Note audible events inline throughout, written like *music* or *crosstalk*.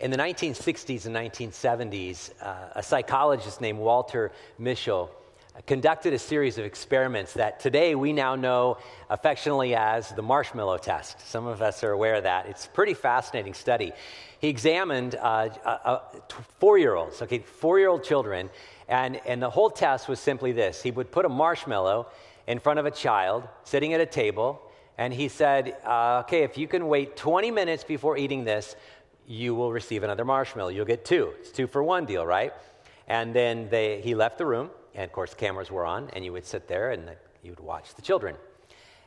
In the 1960s and 1970s, uh, a psychologist named Walter Mischel conducted a series of experiments that today we now know affectionately as the marshmallow test. Some of us are aware of that. It's a pretty fascinating study. He examined uh, uh, four year olds, okay, four year old children, and, and the whole test was simply this he would put a marshmallow in front of a child sitting at a table, and he said, uh, Okay, if you can wait 20 minutes before eating this, you will receive another marshmallow. You'll get two. It's two for one deal, right? And then they, he left the room, and of course, cameras were on, and you would sit there and you would watch the children.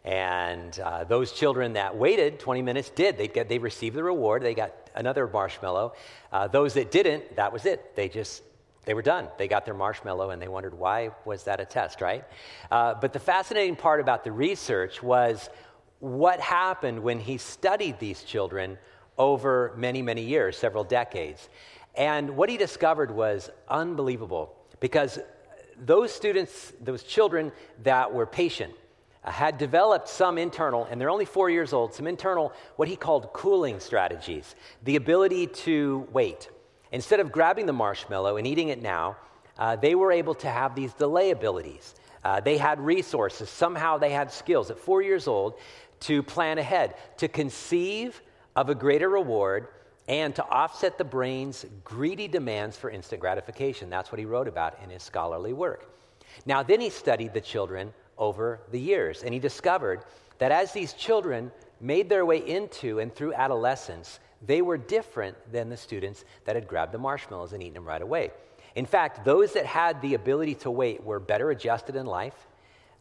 And uh, those children that waited 20 minutes did. They, get, they received the reward. They got another marshmallow. Uh, those that didn't, that was it. They just, they were done. They got their marshmallow and they wondered why was that a test, right? Uh, but the fascinating part about the research was what happened when he studied these children over many, many years, several decades. And what he discovered was unbelievable because those students, those children that were patient, uh, had developed some internal, and they're only four years old, some internal, what he called cooling strategies. The ability to wait. Instead of grabbing the marshmallow and eating it now, uh, they were able to have these delay abilities. Uh, they had resources. Somehow they had skills at four years old to plan ahead, to conceive of a greater reward and to offset the brain's greedy demands for instant gratification. That's what he wrote about in his scholarly work. Now, then he studied the children over the years, and he discovered that as these children made their way into and through adolescence, they were different than the students that had grabbed the marshmallows and eaten them right away. In fact, those that had the ability to wait were better adjusted in life,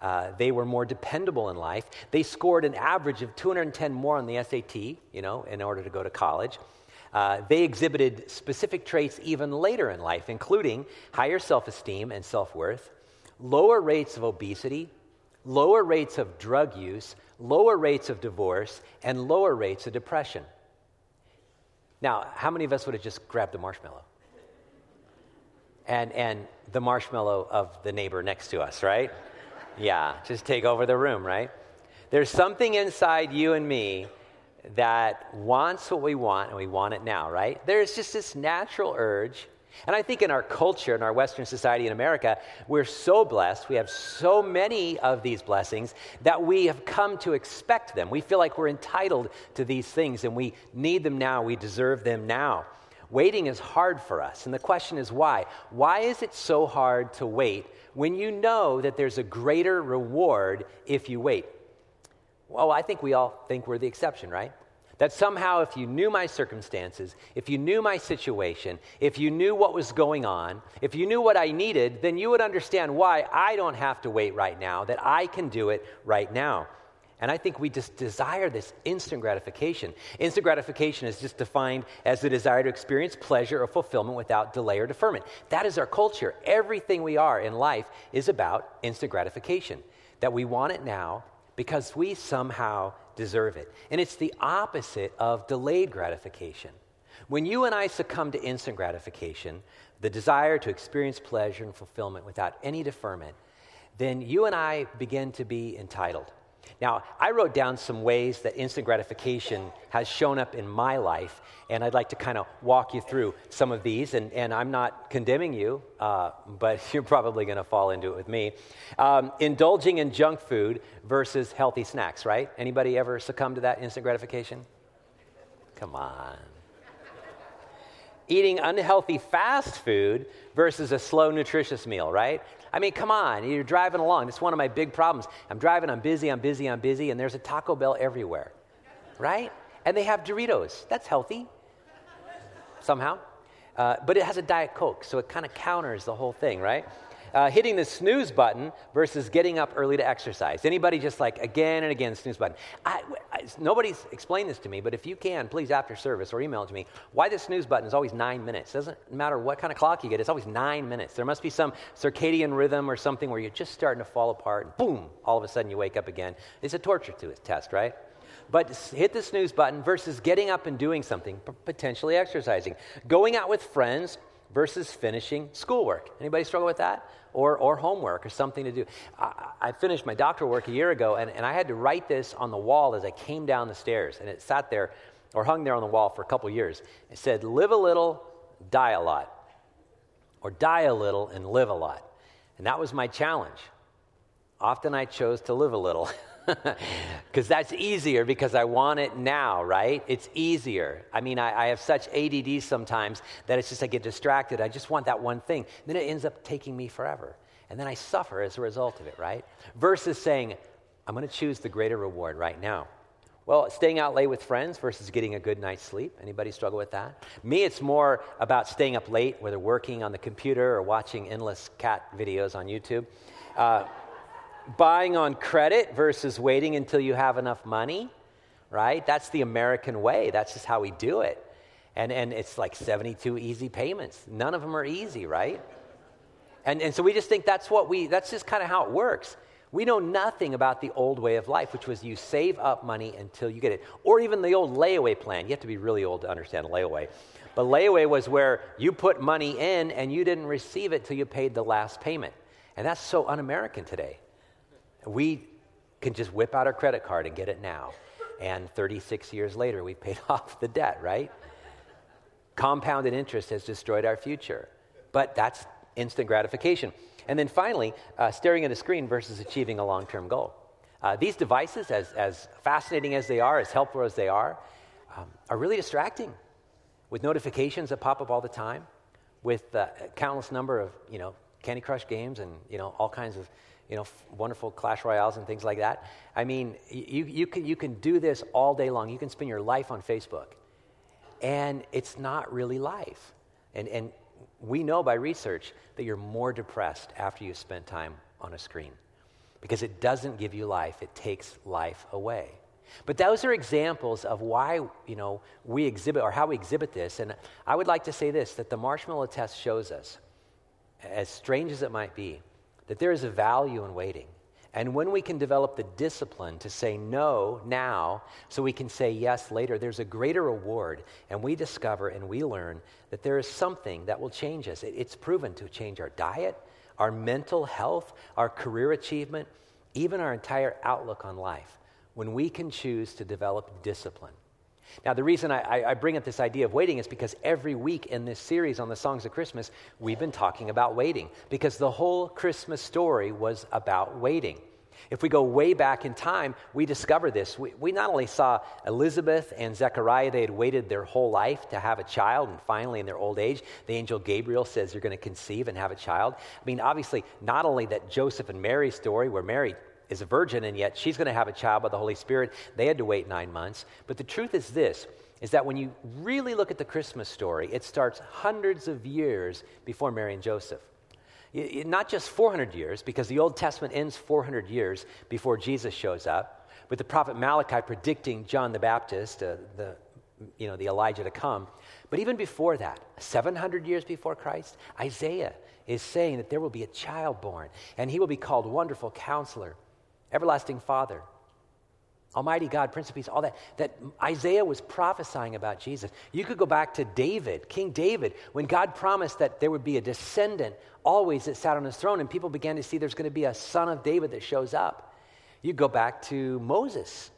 uh, they were more dependable in life. They scored an average of 210 more on the SAT, you know, in order to go to college. Uh, they exhibited specific traits even later in life, including higher self esteem and self worth, lower rates of obesity, lower rates of drug use, lower rates of divorce, and lower rates of depression. Now, how many of us would have just grabbed the marshmallow? And, and the marshmallow of the neighbor next to us, right? Yeah, just take over the room, right? There's something inside you and me that wants what we want, and we want it now, right? There's just this natural urge. And I think in our culture, in our Western society in America, we're so blessed. We have so many of these blessings that we have come to expect them. We feel like we're entitled to these things and we need them now. We deserve them now. Waiting is hard for us. And the question is why? Why is it so hard to wait when you know that there's a greater reward if you wait? Well, I think we all think we're the exception, right? That somehow, if you knew my circumstances, if you knew my situation, if you knew what was going on, if you knew what I needed, then you would understand why I don't have to wait right now, that I can do it right now. And I think we just desire this instant gratification. Instant gratification is just defined as the desire to experience pleasure or fulfillment without delay or deferment. That is our culture. Everything we are in life is about instant gratification, that we want it now because we somehow deserve it. And it's the opposite of delayed gratification. When you and I succumb to instant gratification, the desire to experience pleasure and fulfillment without any deferment, then you and I begin to be entitled. Now, I wrote down some ways that instant gratification has shown up in my life, and I'd like to kind of walk you through some of these. And, and I'm not condemning you, uh, but *laughs* you're probably going to fall into it with me. Um, indulging in junk food versus healthy snacks, right? Anybody ever succumb to that instant gratification? Come on. Eating unhealthy fast food versus a slow, nutritious meal, right? I mean, come on, you're driving along. It's one of my big problems. I'm driving, I'm busy, I'm busy, I'm busy, and there's a Taco Bell everywhere, right? And they have Doritos. That's healthy, somehow. Uh, but it has a Diet Coke, so it kind of counters the whole thing, right? uh, hitting the snooze button versus getting up early to exercise. Anybody just like again and again snooze button? I, nobody's explained this to me, but if you can, please after service or email it to me. Why the snooze button is always nine minutes? Doesn't matter what kind of clock you get. It's always nine minutes. There must be some circadian rhythm or something where you're just starting to fall apart, and boom, all of a sudden you wake up again. It's a torture to test, right? but hit the snooze button versus getting up and doing something, potentially exercising. Going out with friends versus finishing schoolwork. Anybody struggle with that? Or, or homework or something to do. I, I finished my doctoral work a year ago, and, and I had to write this on the wall as I came down the stairs. And it sat there or hung there on the wall for a couple years. It said, Live a little, die a lot. Or die a little and live a lot. And that was my challenge. Often I chose to live a little. *laughs* *laughs* Because that's easier because I want it now, right? It's easier. I mean, I, I, have such ADD sometimes that it's just I get distracted. I just want that one thing. Then it ends up taking me forever. And then I suffer as a result of it, right? Versus saying, I'm going to choose the greater reward right now. Well, staying out late with friends versus getting a good night's sleep. Anybody struggle with that? Me, it's more about staying up late, whether working on the computer or watching endless cat videos on YouTube. Uh, buying on credit versus waiting until you have enough money, right? That's the American way. That's just how we do it. And, and it's like 72 easy payments. None of them are easy, right? And, and so we just think that's what we, that's just kind of how it works. We know nothing about the old way of life, which was you save up money until you get it. Or even the old layaway plan. You have to be really old to understand layaway. But layaway was where you put money in and you didn't receive it till you paid the last payment. And that's so un American today. We can just whip out our credit card and get it now. And 36 years later, we've paid *laughs* off the debt, right? Compounded interest has destroyed our future. But that's instant gratification. And then finally, uh, staring at a screen versus achieving a long term goal. Uh, these devices, as, as fascinating as they are, as helpful as they are, um, are really distracting with notifications that pop up all the time, with uh, a countless number of, you know, Candy Crush games and, you know, all kinds of you know, wonderful Clash Royales and things like that. I mean, you, you, can, you can do this all day long. You can spend your life on Facebook. And it's not really life. And, and we know by research that you're more depressed after you spend time on a screen because it doesn't give you life, it takes life away. But those are examples of why, you know, we exhibit or how we exhibit this. And I would like to say this that the marshmallow test shows us, as strange as it might be, that there is a value in waiting. And when we can develop the discipline to say no now so we can say yes later, there's a greater reward. And we discover and we learn that there is something that will change us. It's proven to change our diet, our mental health, our career achievement, even our entire outlook on life when we can choose to develop discipline. Now, the reason I, I, bring up this idea of waiting is because every week in this series on the songs of Christmas, we've been talking about waiting, because the whole Christmas story was about waiting. If we go way back in time, we discover this. We, we not only saw Elizabeth and Zechariah, they had waited their whole life to have a child, and finally, in their old age, the angel Gabriel says you're going to conceive and have a child. I mean, obviously, not only that Joseph and Mary's story, where Mary is a virgin, and yet she's going to have a child by the Holy Spirit. They had to wait nine months. But the truth is this is that when you really look at the Christmas story, it starts hundreds of years before Mary and Joseph. Not just 400 years, because the Old Testament ends 400 years before Jesus shows up, with the prophet Malachi predicting John the Baptist, uh, the, you know, the Elijah to come. But even before that, 700 years before Christ, Isaiah is saying that there will be a child born, and he will be called Wonderful Counselor, everlasting Father, Almighty God, Prince of Peace, all that, that Isaiah was prophesying about Jesus. You could go back to David, King David, when God promised that there would be a descendant always that sat on his throne, and people began to see there's going to be a son of David that shows up. You go back to Moses.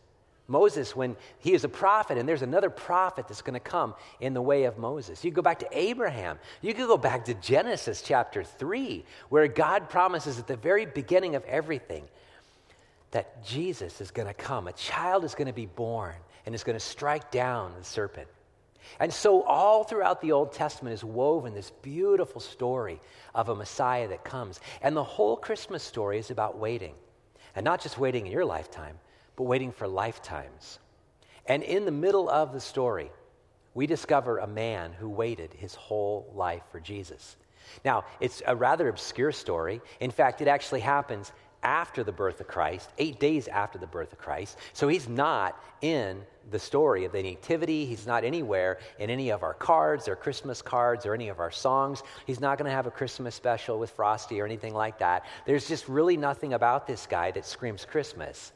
Moses, when he is a prophet, and there's another prophet that's going to come in the way of Moses. You go back to Abraham. You could go back to Genesis chapter 3, where God promises at the very beginning of everything that Jesus is going to come. A child is going to be born, and is going to strike down the serpent. And so, all throughout the Old Testament is woven this beautiful story of a Messiah that comes. And the whole Christmas story is about waiting. And not just waiting in your lifetime, but waiting for lifetimes. And in the middle of the story, we discover a man who waited his whole life for Jesus. Now, it's a rather obscure story. In fact, it actually happens after the birth of Christ, eight days after the birth of Christ. So he's not in the story of the Nativity. He's not anywhere in any of our cards or Christmas cards or any of our songs. He's not going to have a Christmas special with Frosty or anything like that. There's just really nothing about this guy that screams Christmas.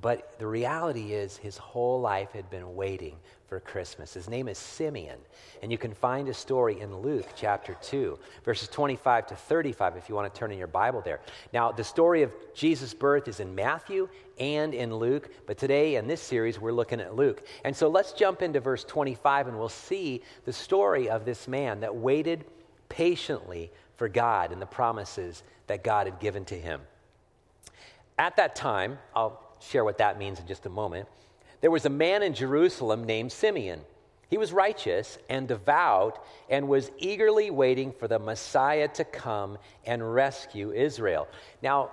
But the reality is, his whole life had been waiting for Christmas. His name is Simeon. And you can find a story in Luke chapter 2, verses 25 to 35, if you want to turn in your Bible there. Now, the story of Jesus' birth is in Matthew and in Luke, but today in this series, we're looking at Luke. And so let's jump into verse 25 and we'll see the story of this man that waited patiently for God and the promises that God had given to him. At that time, I'll share what that means in just a moment. There was a man in Jerusalem named Simeon. He was righteous and devout and was eagerly waiting for the Messiah to come and rescue Israel. Now,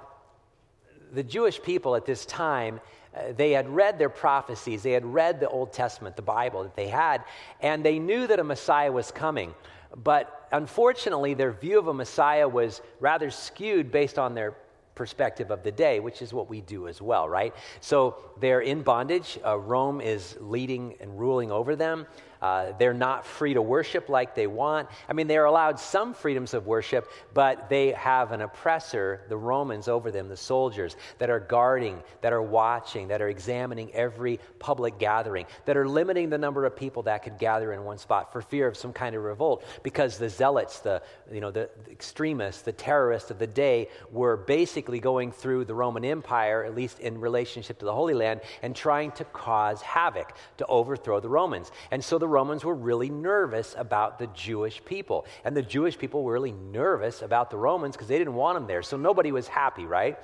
the Jewish people at this time, uh, they had read their prophecies, they had read the Old Testament, the Bible that they had, and they knew that a Messiah was coming. But unfortunately, their view of a Messiah was rather skewed based on their perspective of the day, which is what we do as well, right? So they're in bondage. Uh, Rome is leading and ruling over them. Uh, they're not free to worship like they want. I mean, they're allowed some freedoms of worship, but they have an oppressor, the Romans, over them, the soldiers, that are guarding, that are watching, that are examining every public gathering, that are limiting the number of people that could gather in one spot for fear of some kind of revolt, because the zealots, the, you know, the extremists, the terrorists of the day were basically going through the Roman Empire, at least in relationship to the Holy Land, and trying to cause havoc, to overthrow the Romans. And so the Romans were really nervous about the Jewish people. And the Jewish people were really nervous about the Romans because they didn't want them there. So nobody was happy, right?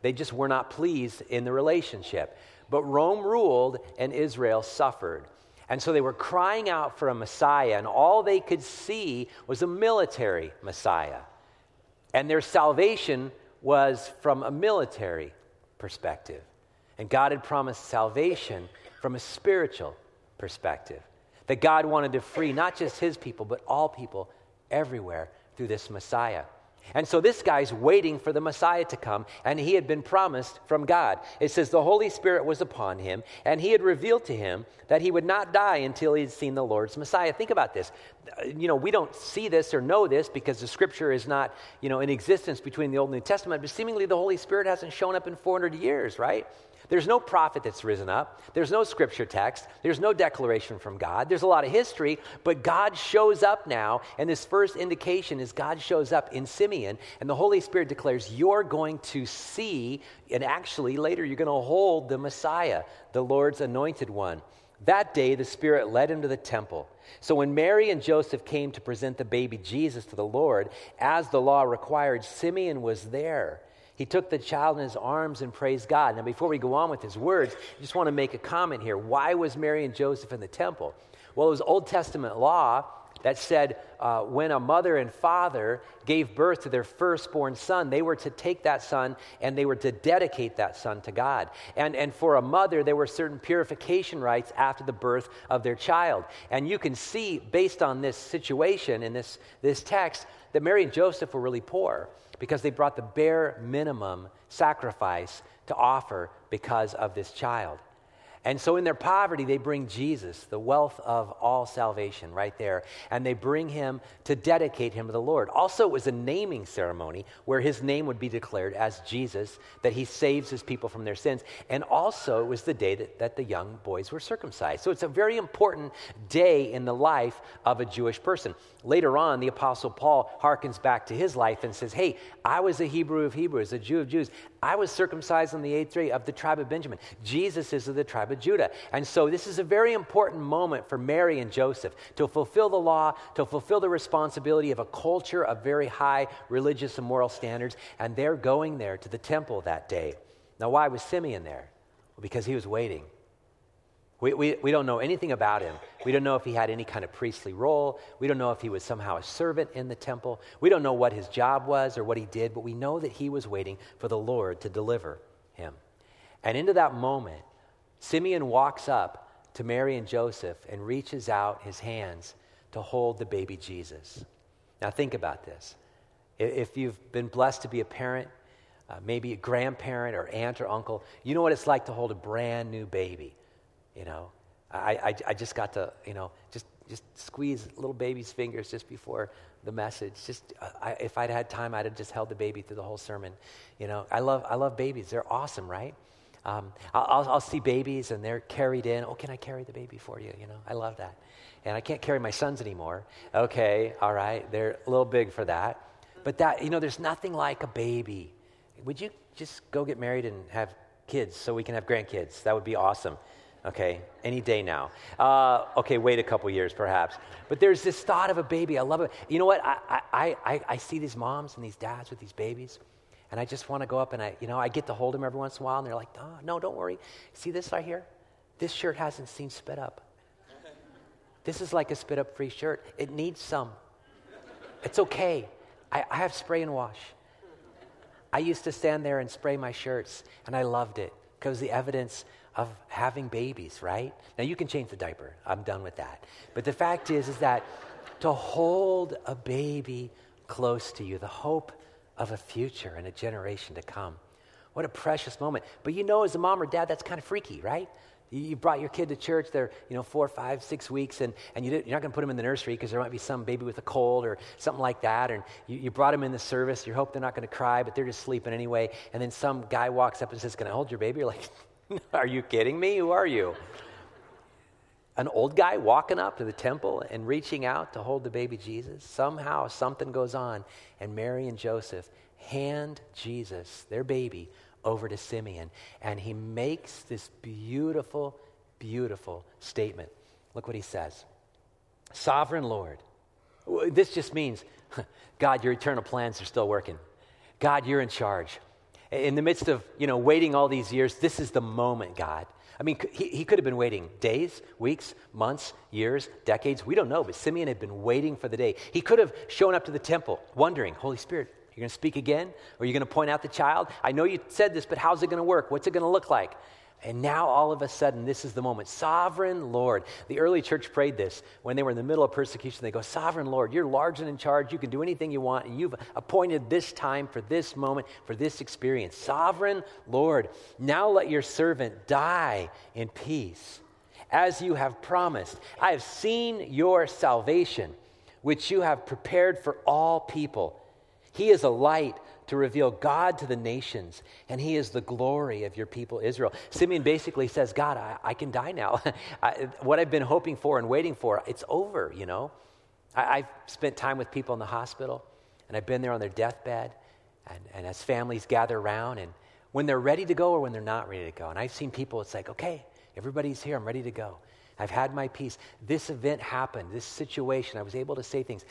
They just were not pleased in the relationship. But Rome ruled and Israel suffered. And so they were crying out for a Messiah, and all they could see was a military Messiah. And their salvation was from a military perspective. And God had promised salvation from a spiritual perspective. That God wanted to free not just his people, but all people everywhere through this Messiah. And so this guy's waiting for the Messiah to come, and he had been promised from God. It says the Holy Spirit was upon him, and he had revealed to him that he would not die until he had seen the Lord's Messiah. Think about this. You know, we don't see this or know this because the scripture is not, you know, in existence between the Old and New Testament, but seemingly the Holy Spirit hasn't shown up in 400 years, right? There's no prophet that's risen up. There's no scripture text. There's no declaration from God. There's a lot of history, but God shows up now. And this first indication is God shows up in Simeon, and the Holy Spirit declares, You're going to see, and actually later you're going to hold the Messiah, the Lord's anointed one. That day, the Spirit led him to the temple. So when Mary and Joseph came to present the baby Jesus to the Lord, as the law required, Simeon was there. He took the child in his arms and praised God. Now, before we go on with his words, I just want to make a comment here. Why was Mary and Joseph in the temple? Well, it was Old Testament law that said uh, when a mother and father gave birth to their firstborn son, they were to take that son and they were to dedicate that son to God. And, and for a mother, there were certain purification rites after the birth of their child. And you can see, based on this situation in this, this text, that Mary and Joseph were really poor because they brought the bare minimum sacrifice to offer because of this child. And so in their poverty, they bring Jesus, the wealth of all salvation, right there. And they bring him to dedicate him to the Lord. Also, it was a naming ceremony where his name would be declared as Jesus, that he saves his people from their sins. And also, it was the day that, that the young boys were circumcised. So it's a very important day in the life of a Jewish person. Later on, the Apostle Paul harkens back to his life and says, Hey, I was a Hebrew of Hebrews, a Jew of Jews. I was circumcised on the eighth day of the tribe of Benjamin. Jesus is of the tribe of Judah. And so this is a very important moment for Mary and Joseph to fulfill the law, to fulfill the responsibility of a culture of very high religious and moral standards. And they're going there to the temple that day. Now, why was Simeon there? Well, because he was waiting. We, we, we don't know anything about him. We don't know if he had any kind of priestly role. We don't know if he was somehow a servant in the temple. We don't know what his job was or what he did, but we know that he was waiting for the Lord to deliver him. And into that moment, Simeon walks up to Mary and Joseph and reaches out his hands to hold the baby Jesus. Now, think about this. If you've been blessed to be a parent, uh, maybe a grandparent or aunt or uncle, you know what it's like to hold a brand new baby. You know, I, I, I just got to, you know, just, just squeeze little baby's fingers just before the message. Just, uh, I, if I'd had time, I'd have just held the baby through the whole sermon. You know, I love, I love babies. They're awesome, right? Um, I'll, I'll, see babies and they're carried in. Oh, can I carry the baby for you? You know, I love that. And I can't carry my sons anymore. Okay, all right, they're a little big for that. But that, you know, there's nothing like a baby. Would you just go get married and have kids so we can have grandkids? That would be awesome. Okay, any day now. Uh, okay, wait a couple years perhaps. But there's this thought of a baby. I love it. You know what? I, I, I, I see these moms and these dads with these babies and I just want to go up and I, you know, I get to hold them every once in a while, and they're like, oh, no, don't worry. See this right here? This shirt hasn't seen spit up. This is like a spit up free shirt. It needs some. It's okay. I, I have spray and wash. I used to stand there and spray my shirts, and I loved it because the evidence of having babies, right? Now you can change the diaper. I'm done with that. But the fact is, is that to hold a baby close to you, the hope of a future and a generation to come. What a precious moment. But you know, as a mom or dad, that's kind of freaky, right? You brought your kid to church, they're, you know, four, five, six weeks, and, and you are not going to put them in the nursery because there might be some baby with a cold or something like that. And you, you brought them in the service, you hope they're not going to cry, but they're just sleeping anyway. And then some guy walks up and says, Can I hold your baby? You're like, *laughs* Are you kidding me? Who are you? An old guy walking up to the temple and reaching out to hold the baby Jesus. Somehow something goes on, and Mary and Joseph hand Jesus, their baby, over to Simeon. And he makes this beautiful, beautiful statement. Look what he says Sovereign Lord. This just means, *laughs* God, your eternal plans are still working. God, you're in charge. In the midst of, you know, waiting all these years, this is the moment, God. I mean, he, he could have been waiting days, weeks, months, years, decades. We don't know, but Simeon had been waiting for the day. He could have shown up to the temple wondering, Holy Spirit, you're going to speak again? Or are you going to point out the child? I know you said this, but how's it going to work? What's it going to look like? And now all of a sudden, this is the moment. Sovereign Lord. The early church prayed this when they were in the middle of persecution. They go, Sovereign Lord, you're large and in charge. You can do anything you want. And you've appointed this time for this moment, for this experience. Sovereign Lord, now let your servant die in peace, as you have promised. I have seen your salvation, which you have prepared for all people he is a light to reveal God to the nations, and He is the glory of your people, Israel. Simeon basically says, God, I, I can die now. *laughs* I, what I've been hoping for and waiting for, it's over, you know. I, have spent time with people in the hospital, and I've been there on their deathbed, and, and as families gather around, and when they're ready to go or when they're not ready to go. And I've seen people, it's like, okay, everybody's here, I'm ready to go. I've had my peace. This event happened, this situation, I was able to say things.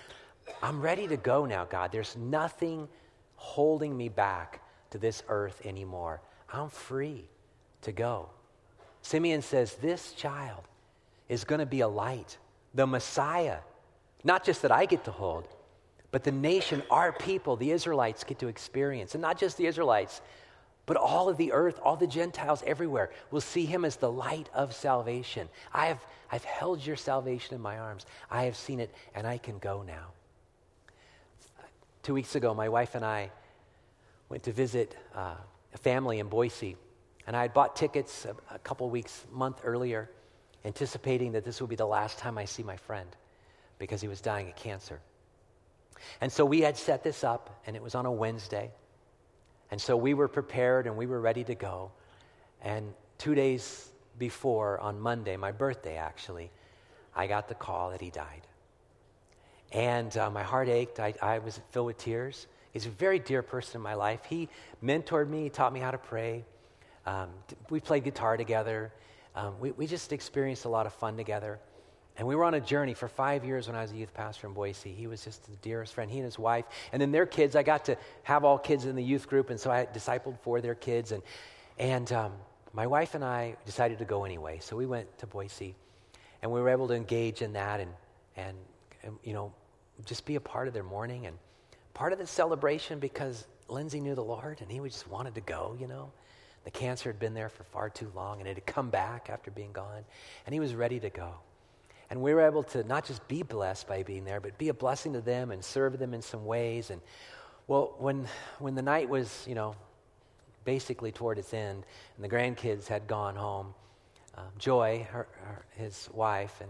I'm ready to go now, God. There's nothing holding me back to this earth anymore. I'm free to go. Simeon says, This child is going to be a light, the Messiah. Not just that I get to hold, but the nation, our people, the Israelites get to experience. And not just the Israelites, but all of the earth, all the Gentiles everywhere will see him as the light of salvation. I have, I've held your salvation in my arms. I have seen it, and I can go now. Two weeks ago, my wife and I went to visit uh, a family in Boise, and I had bought tickets a, a couple weeks, month earlier, anticipating that this would be the last time I see my friend because he was dying of cancer. And so we had set this up, and it was on a Wednesday. And so we were prepared and we were ready to go. And two days before, on Monday, my birthday actually, I got the call that he died. And uh, my heart ached. I, I was filled with tears. He's a very dear person in my life. He mentored me, he taught me how to pray. Um, we played guitar together. Um, we, we just experienced a lot of fun together. And we were on a journey for five years when I was a youth pastor in Boise. He was just the dearest friend, he and his wife. And then their kids, I got to have all kids in the youth group, and so I discipled for their kids. And, and um, my wife and I decided to go anyway. So we went to Boise and we were able to engage in that and, and, and you know, just be a part of their morning and part of the celebration because Lindsay knew the Lord and he just wanted to go, you know. The cancer had been there for far too long and it had come back after being gone and he was ready to go. And we were able to not just be blessed by being there, but be a blessing to them and serve them in some ways. And well, when, when the night was, you know, basically toward its end, and the grandkids had gone home. Um, Joy, her, her, his wife, and,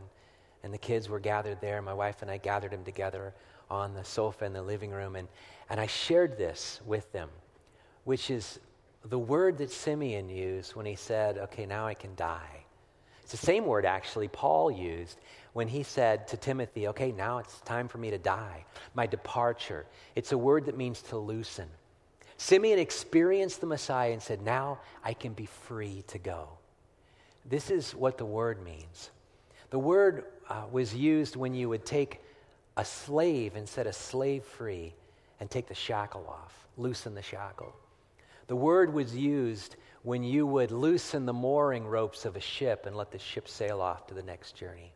and the kids were gathered there. My wife and I gathered them together on the sofa in the living room, and, and I shared this with them, which is the word that Simeon used when he said, Okay, now I can die. It's the same word, actually, Paul used when he said to Timothy, Okay, now it's time for me to die, my departure. It's a word that means to loosen. Simeon experienced the Messiah and said, Now I can be free to go. This is what the word means. The word uh, was used when you would take a slave and set a slave free and take the shackle off, loosen the shackle. The word was used when you would loosen the mooring ropes of a ship and let the ship sail off to the next journey.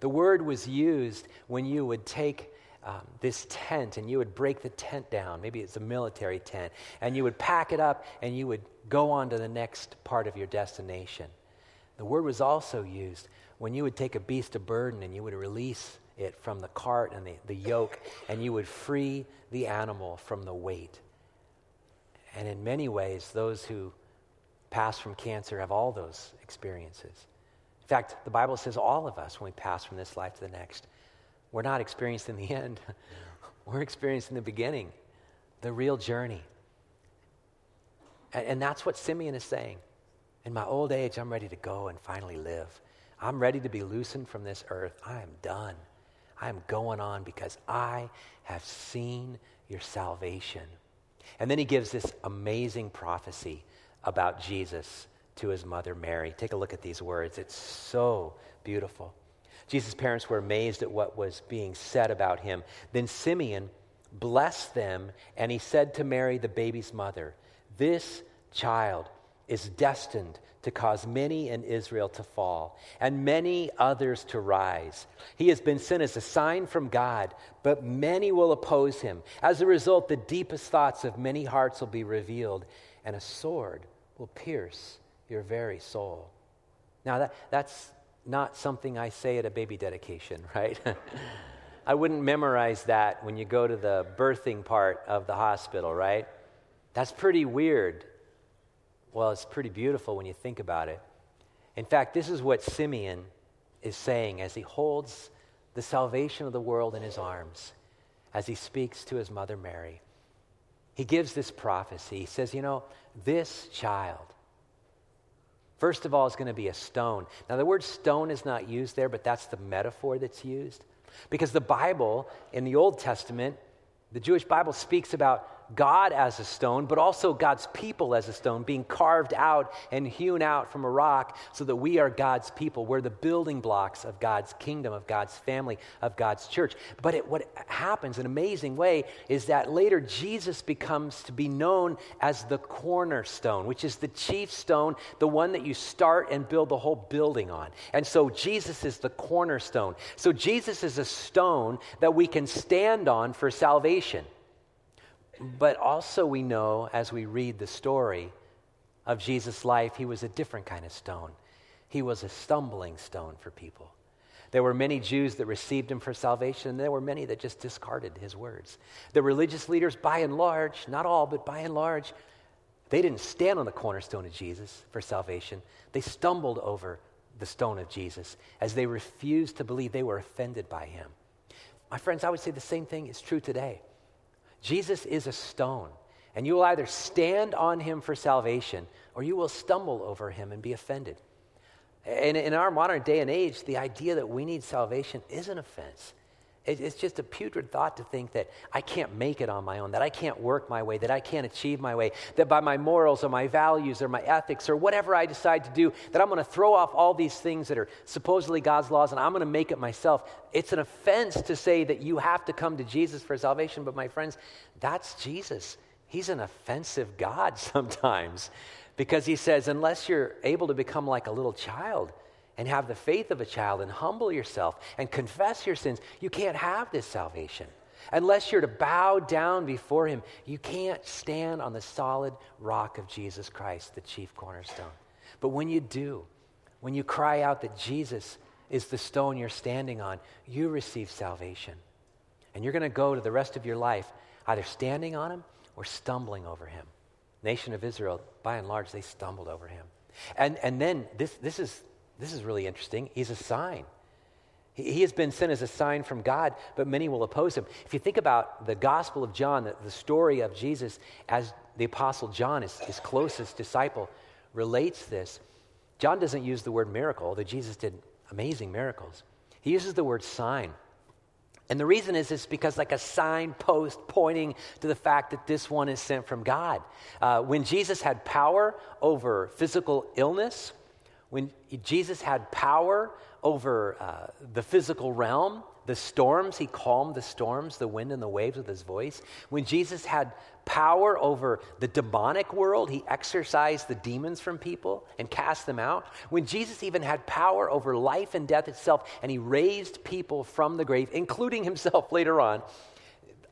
The word was used when you would take um, this tent and you would break the tent down. Maybe it's a military tent. And you would pack it up and you would go on to the next part of your destination. The word was also used when you would take a beast of burden and you would release it from the cart and the, the yoke and you would free the animal from the weight. And in many ways, those who pass from cancer have all those experiences. In fact, the Bible says all of us, when we pass from this life to the next, we're not experiencing the *laughs* end. We're experiencing the beginning, the real journey. And, and that's what Simeon is saying. In my old age, I'm ready to go and finally live. I'm ready to be loosened from this earth. I am done. I am going on because I have seen your salvation. And then he gives this amazing prophecy about Jesus to his mother Mary. Take a look at these words. It's so beautiful. Jesus' parents were amazed at what was being said about him. Then Simeon blessed them, and he said to Mary, the baby's mother, This child is destined to cause many in Israel to fall and many others to rise. He has been sent as a sign from God, but many will oppose him. As a result, the deepest thoughts of many hearts will be revealed, and a sword will pierce your very soul. Now, that, that's not something I say at a baby dedication, *laughs* right? I wouldn't memorize that when you go to the birthing part of the hospital, right? That's pretty weird. Well, it's pretty beautiful when you think about it. In fact, this is what Simeon is saying as he holds the salvation of the world in his arms, as he speaks to his mother Mary. He gives this prophecy. He says, You know, this child, First of all, is going to be a stone. Now, the word stone is not used there, but that's the metaphor that's used. Because the Bible in the Old Testament, the Jewish Bible speaks about God as a stone, but also God's people as a stone, being carved out and hewn out from a rock so that we are God's people. We're the building blocks of God's kingdom, of God's family, of God's church. But it, what happens, an amazing way, is that later Jesus becomes to be known as the cornerstone, which is the chief stone, the one that you start and build the whole building on. And so Jesus is the cornerstone. So Jesus is a stone that we can stand on for salvation. But also, we know as we read the story of Jesus' life, he was a different kind of stone. He was a stumbling stone for people. There were many Jews that received him for salvation, and there were many that just discarded his words. The religious leaders, by and large, not all, but by and large, they didn't stand on the cornerstone of Jesus for salvation. They stumbled over the stone of Jesus as they refused to believe they were offended by him. My friends, I would say the same thing is true today. Jesus is a stone, and you will either stand on him for salvation or you will stumble over him and be offended. And in our modern day and age, the idea that we need salvation is an offense. It's just a putrid thought to think that I can't make it on my own, that I can't work my way, that I can't achieve my way, that by my morals or my values or my ethics or whatever I decide to do, that I'm going to throw off all these things that are supposedly God's laws and I'm going to make it myself. It's an offense to say that you have to come to Jesus for salvation, but my friends, that's Jesus. He's an offensive God *laughs* sometimes because he says, unless you're able to become like a little child and have the faith of a child and humble yourself and confess your sins, you can't have this salvation. Unless you're to bow down before him, you can't stand on the solid rock of Jesus Christ, the chief cornerstone. But when you do, when you cry out that Jesus is the stone you're standing on, you receive salvation. And you're going to go to the rest of your life either standing on him or stumbling over him. Nation of Israel, by and large, they stumbled over him. And, and then this, this, is, this is really interesting. He's a sign. He, has been sent as a sign from God, but many will oppose him. If you think about the Gospel of John, the, the story of Jesus as the Apostle John, his, his closest disciple, relates this, John doesn't use the word miracle, although Jesus did amazing miracles. He uses the word sign. And the reason is it's because like a signpost pointing to the fact that this one is sent from God. Uh, when Jesus had power over physical illness, when Jesus had power over uh, the physical realm, the storms, he calmed the storms, the wind and the waves with his voice. When Jesus had power over the demonic world, he exorcised the demons from people and cast them out. When Jesus even had power over life and death itself, and he raised people from the grave, including *laughs* himself later on,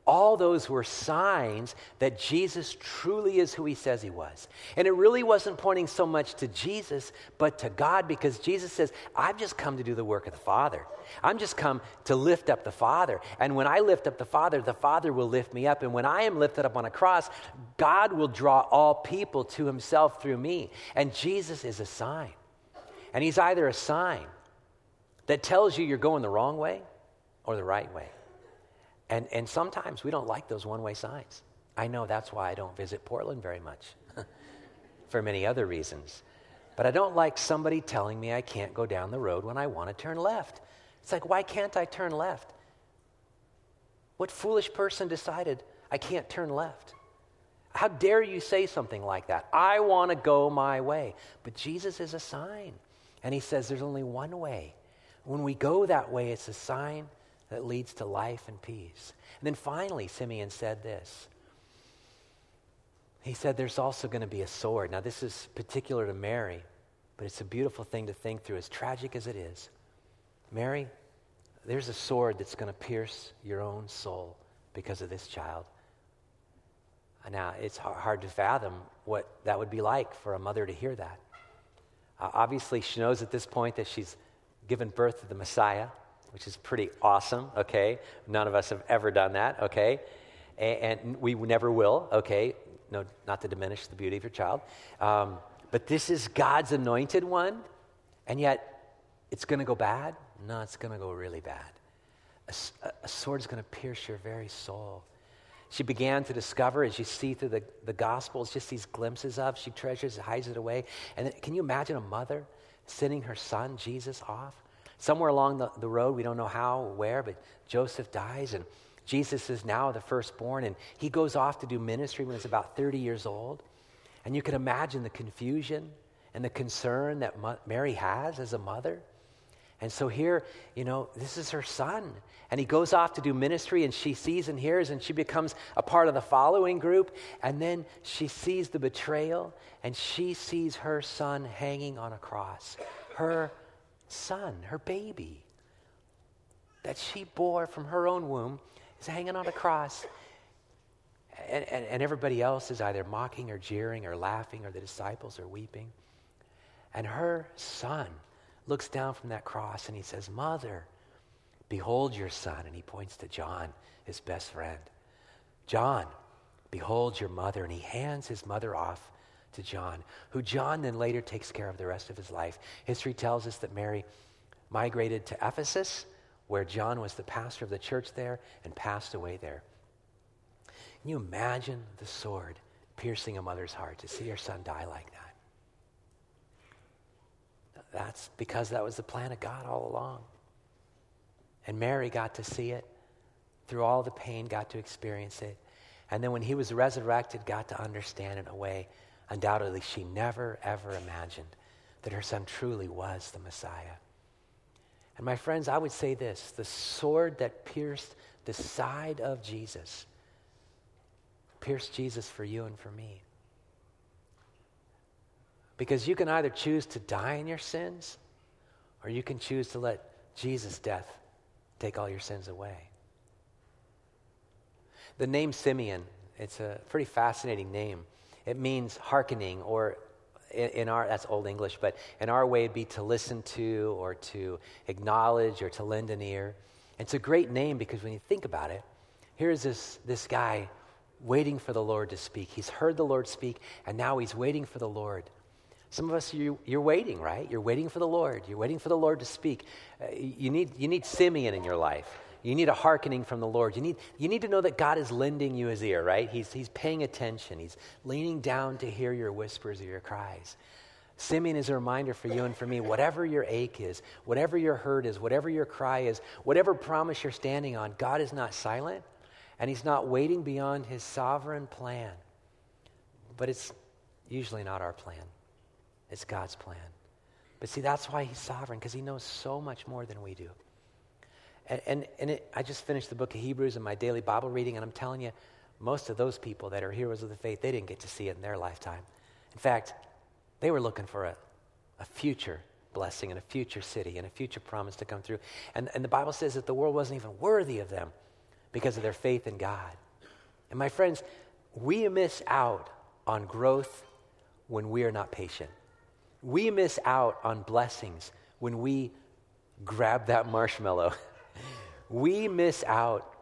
all those were signs that Jesus truly is who he says he was. And it really wasn't pointing so much to Jesus, but to God, because Jesus says, I've just come to do the work of the Father. I'm just come to lift up the Father. And when I lift up the Father, the Father will lift me up. And when I am lifted up on a cross, God will draw all people to himself through me. And Jesus is a sign. And he's either a sign that tells you you're going the wrong way or the right way. And, and sometimes we don't like those one way signs. I know that's why I don't visit Portland very much, *laughs* for many other reasons. But I don't like somebody telling me I can't go down the road when I want to turn left. It's like, why can't I turn left? What foolish person decided I can't turn left? How dare you say something like that? I want to go my way. But Jesus is a sign. And he says there's only one way. When we go that way, it's a sign that leads to life and peace. And then finally, Simeon said this. He said, There's also going to be a sword. Now, this is particular to Mary, but it's a beautiful thing to think through, as tragic as it is. Mary, there's a sword that's going to pierce your own soul because of this child. Now, it's hard to fathom what that would be like for a mother to hear that. Uh, obviously, she knows at this point that she's given birth to the Messiah which is pretty awesome, okay? None of us have ever done that, okay? And, and we never will, okay? No, not to diminish the beauty of your child. Um, but this is God's anointed one, and yet it's going to go bad? No, it's going to go really bad. A, a sword is going to pierce your very soul. She began to discover, as you see through the, the Gospels, just these glimpses of, she treasures, hides it away. And then, can you imagine a mother sending her son, Jesus, off? Somewhere along the, the road, we don't know how or where, but Joseph dies, and Jesus is now the firstborn, and he goes off to do ministry when he's about 30 years old. And you can imagine the confusion and the concern that Mary has as a mother. And so here, you know, this is her son. And he goes off to do ministry, and she sees and hears, and she becomes a part of the following group. And then she sees the betrayal, and she sees her son hanging on a cross. Her son, her baby, that she bore from her own womb, is hanging on a cross. And, and, and, everybody else is either mocking or jeering or laughing, or the disciples are weeping. And her son looks down from that cross and he says, Mother, behold your son. And he points to John, his best friend. John, behold your mother. And he hands his mother off to John, who John then later takes care of the rest of his life. History tells us that Mary migrated to Ephesus, where John was the pastor of the church there and passed away there. Can you imagine the sword piercing a mother's heart to see her son die like that? That's because that was the plan of God all along. And Mary got to see it through all the pain, got to experience it. And then when he was resurrected, got to understand in a way Undoubtedly, she never, ever imagined that her son truly was the Messiah. And my friends, I would say this the sword that pierced the side of Jesus pierced Jesus for you and for me. Because you can either choose to die in your sins or you can choose to let Jesus' death take all your sins away. The name Simeon, it's a pretty fascinating name. It means hearkening, or in, our, that's Old English, but in our way, it'd be to listen to, or to acknowledge, or to lend an ear. It's a great name because when you think about it, here's this, this guy waiting for the Lord to speak. He's heard the Lord speak, and now he's waiting for the Lord. Some of us, you, you're waiting, right? You're waiting for the Lord. You're waiting for the Lord to speak. Uh, you, need, you need Simeon in your life. You need a hearkening from the Lord. You need, you need to know that God is lending you his ear, right? He's, he's paying attention. He's leaning down to hear your whispers or your cries. Simeon is a reminder for you and for me whatever your ache is, whatever your hurt is, whatever your cry is, whatever promise you're standing on, God is not silent and He's not waiting beyond His sovereign plan. But it's usually not our plan, it's God's plan. But see, that's why He's sovereign, because He knows so much more than we do. And, and, and it, I just finished the book of Hebrews in my daily Bible reading, and I'm telling you, most of those people that are heroes of the faith, they didn't get to see it in their lifetime. In fact, they were looking for a, a future blessing and a future city and a future promise to come through. And, and the Bible says that the world wasn't even worthy of them because of their faith in God. And my friends, we miss out on growth when we are not patient. We miss out on blessings when we grab that marshmallow. *laughs* we miss out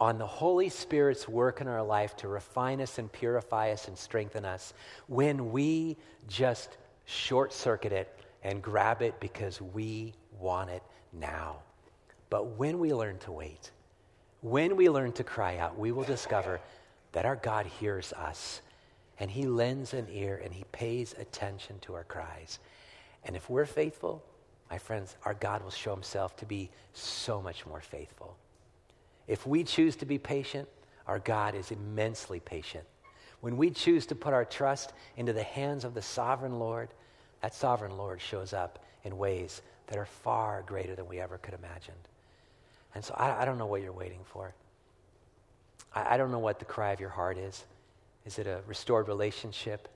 on the Holy Spirit's work in our life to refine us and purify us and strengthen us when we just short circuit it and grab it because we want it now. But when we learn to wait, when we learn to cry out, we will discover that our God hears us and He lends an ear and He pays attention to our cries. And if we're faithful, my friends, our God will show Himself to be so much more faithful. If we choose to be patient, our God is immensely patient. When we choose to put our trust into the hands of the sovereign Lord, that sovereign Lord shows up in ways that are far greater than we ever could imagine. And so I, I don't know what you're waiting for. I, I don't know what the cry of your heart is. Is it a restored relationship?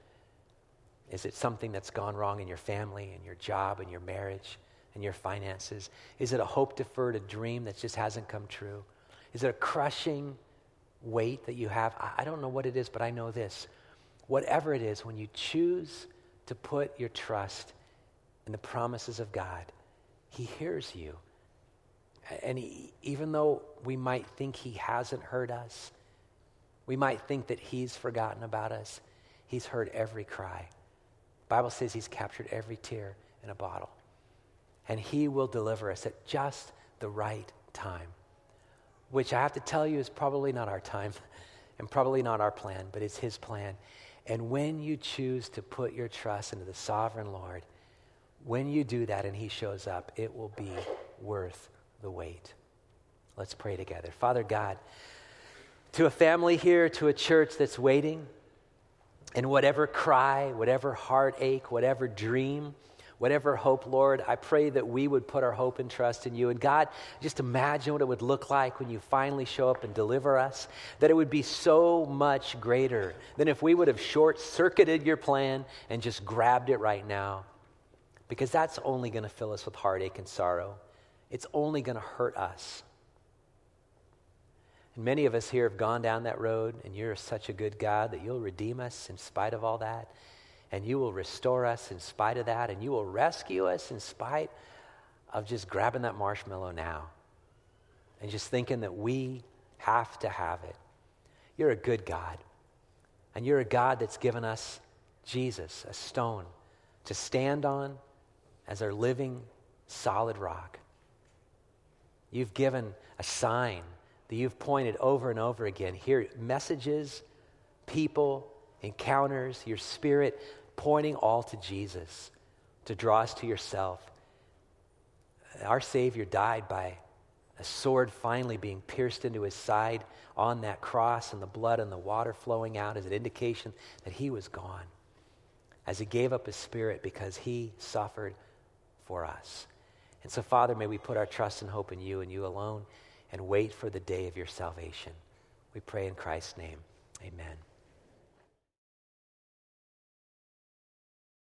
Is it something that's gone wrong in your family, in your job, in your marriage, in your finances? Is it a hope deferred, a dream that just hasn't come true? Is it a crushing weight that you have? I, don't know what it is, but I know this. Whatever it is, when you choose to put your trust in the promises of God, He hears you. And he, even though we might think He hasn't heard us, we might think that He's forgotten about us, He's heard every cry. Bible says He's captured every tear in a bottle. And He will deliver us at just the right time, which I have to tell you is probably not our time *laughs* and probably not our plan, but it's His plan. And when you choose to put your trust into the sovereign Lord, when you do that and He shows up, it will be worth the wait. Let's pray together. Father God, to a family here, to a church that's waiting, and whatever cry, whatever heartache, whatever dream, whatever hope, Lord, I pray that we would put our hope and trust in you. And God, just imagine what it would look like when you finally show up and deliver us, that it would be so much greater than if we would have short circuited your plan and just grabbed it right now. Because that's only going to fill us with heartache and sorrow it's only going to hurt us. And many of us here have gone down that road, and you're such a good God that you'll redeem us in spite of all that, and you will restore us in spite of that, and you will rescue us in spite of just grabbing that marshmallow now and just thinking that we have to have it. You're a good God, and you're a God that's given us Jesus, a stone, to stand on as our living, solid rock. You've given a sign that you've pointed over and over again. Here, messages, people, encounters, your spirit pointing all to Jesus to draw us to yourself. Our Savior died by a sword finally being pierced into his side on that cross, and the blood and the water flowing out as an indication that he was gone as he gave up his spirit because he suffered for us. And so, Father, may we put our trust and hope in you and you alone and wait for the day of your salvation. We pray in Christ's name. Amen.